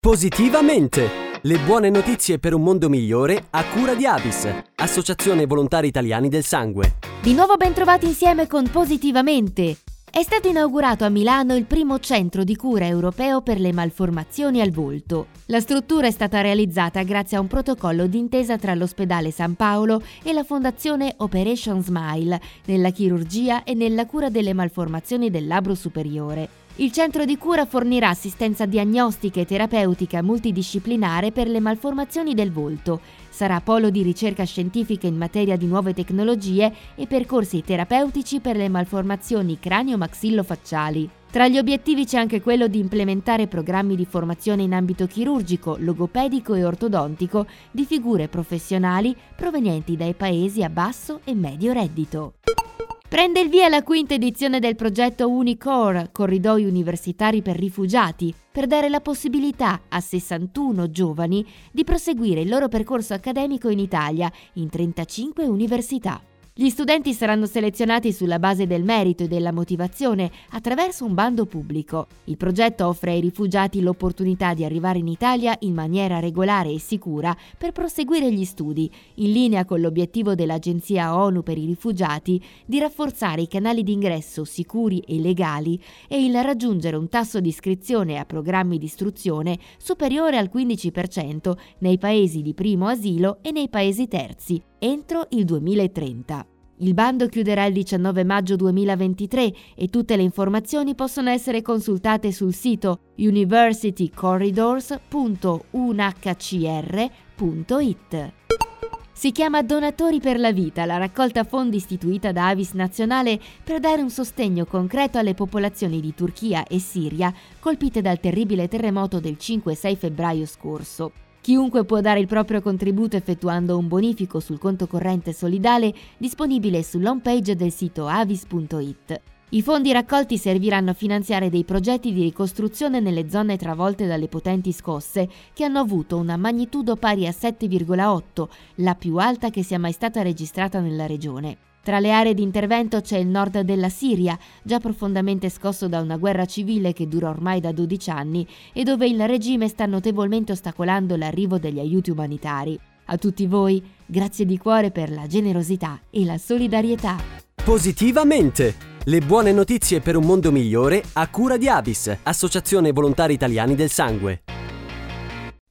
Positivamente! Le buone notizie per un mondo migliore a cura di Avis, Associazione Volontari Italiani del Sangue. Di nuovo ben trovati insieme con Positivamente. È stato inaugurato a Milano il primo centro di cura europeo per le malformazioni al volto. La struttura è stata realizzata grazie a un protocollo d'intesa tra l'ospedale San Paolo e la fondazione Operation Smile nella chirurgia e nella cura delle malformazioni del labbro superiore. Il centro di cura fornirà assistenza diagnostica e terapeutica multidisciplinare per le malformazioni del volto. Sarà polo di ricerca scientifica in materia di nuove tecnologie e percorsi terapeutici per le malformazioni cranio-maxillofacciali. Tra gli obiettivi c'è anche quello di implementare programmi di formazione in ambito chirurgico, logopedico e ortodontico di figure professionali provenienti dai paesi a basso e medio reddito. Prende il via la quinta edizione del progetto Unicore, corridoi universitari per rifugiati, per dare la possibilità a 61 giovani di proseguire il loro percorso accademico in Italia in 35 università. Gli studenti saranno selezionati sulla base del merito e della motivazione attraverso un bando pubblico. Il progetto offre ai rifugiati l'opportunità di arrivare in Italia in maniera regolare e sicura per proseguire gli studi, in linea con l'obiettivo dell'Agenzia ONU per i rifugiati di rafforzare i canali di ingresso sicuri e legali e il raggiungere un tasso di iscrizione a programmi di istruzione superiore al 15% nei paesi di primo asilo e nei paesi terzi entro il 2030. Il bando chiuderà il 19 maggio 2023 e tutte le informazioni possono essere consultate sul sito universitycorridors.unhcr.it. Si chiama Donatori per la Vita, la raccolta fondi istituita da Avis Nazionale per dare un sostegno concreto alle popolazioni di Turchia e Siria colpite dal terribile terremoto del 5 6 febbraio scorso. Chiunque può dare il proprio contributo effettuando un bonifico sul conto corrente solidale disponibile sull'home page del sito avis.it. I fondi raccolti serviranno a finanziare dei progetti di ricostruzione nelle zone travolte dalle potenti scosse, che hanno avuto una magnitudo pari a 7,8, la più alta che sia mai stata registrata nella regione. Tra le aree di intervento c'è il nord della Siria, già profondamente scosso da una guerra civile che dura ormai da 12 anni e dove il regime sta notevolmente ostacolando l'arrivo degli aiuti umanitari. A tutti voi, grazie di cuore per la generosità e la solidarietà. Positivamente! Le buone notizie per un mondo migliore a cura di Avis, Associazione Volontari Italiani del Sangue.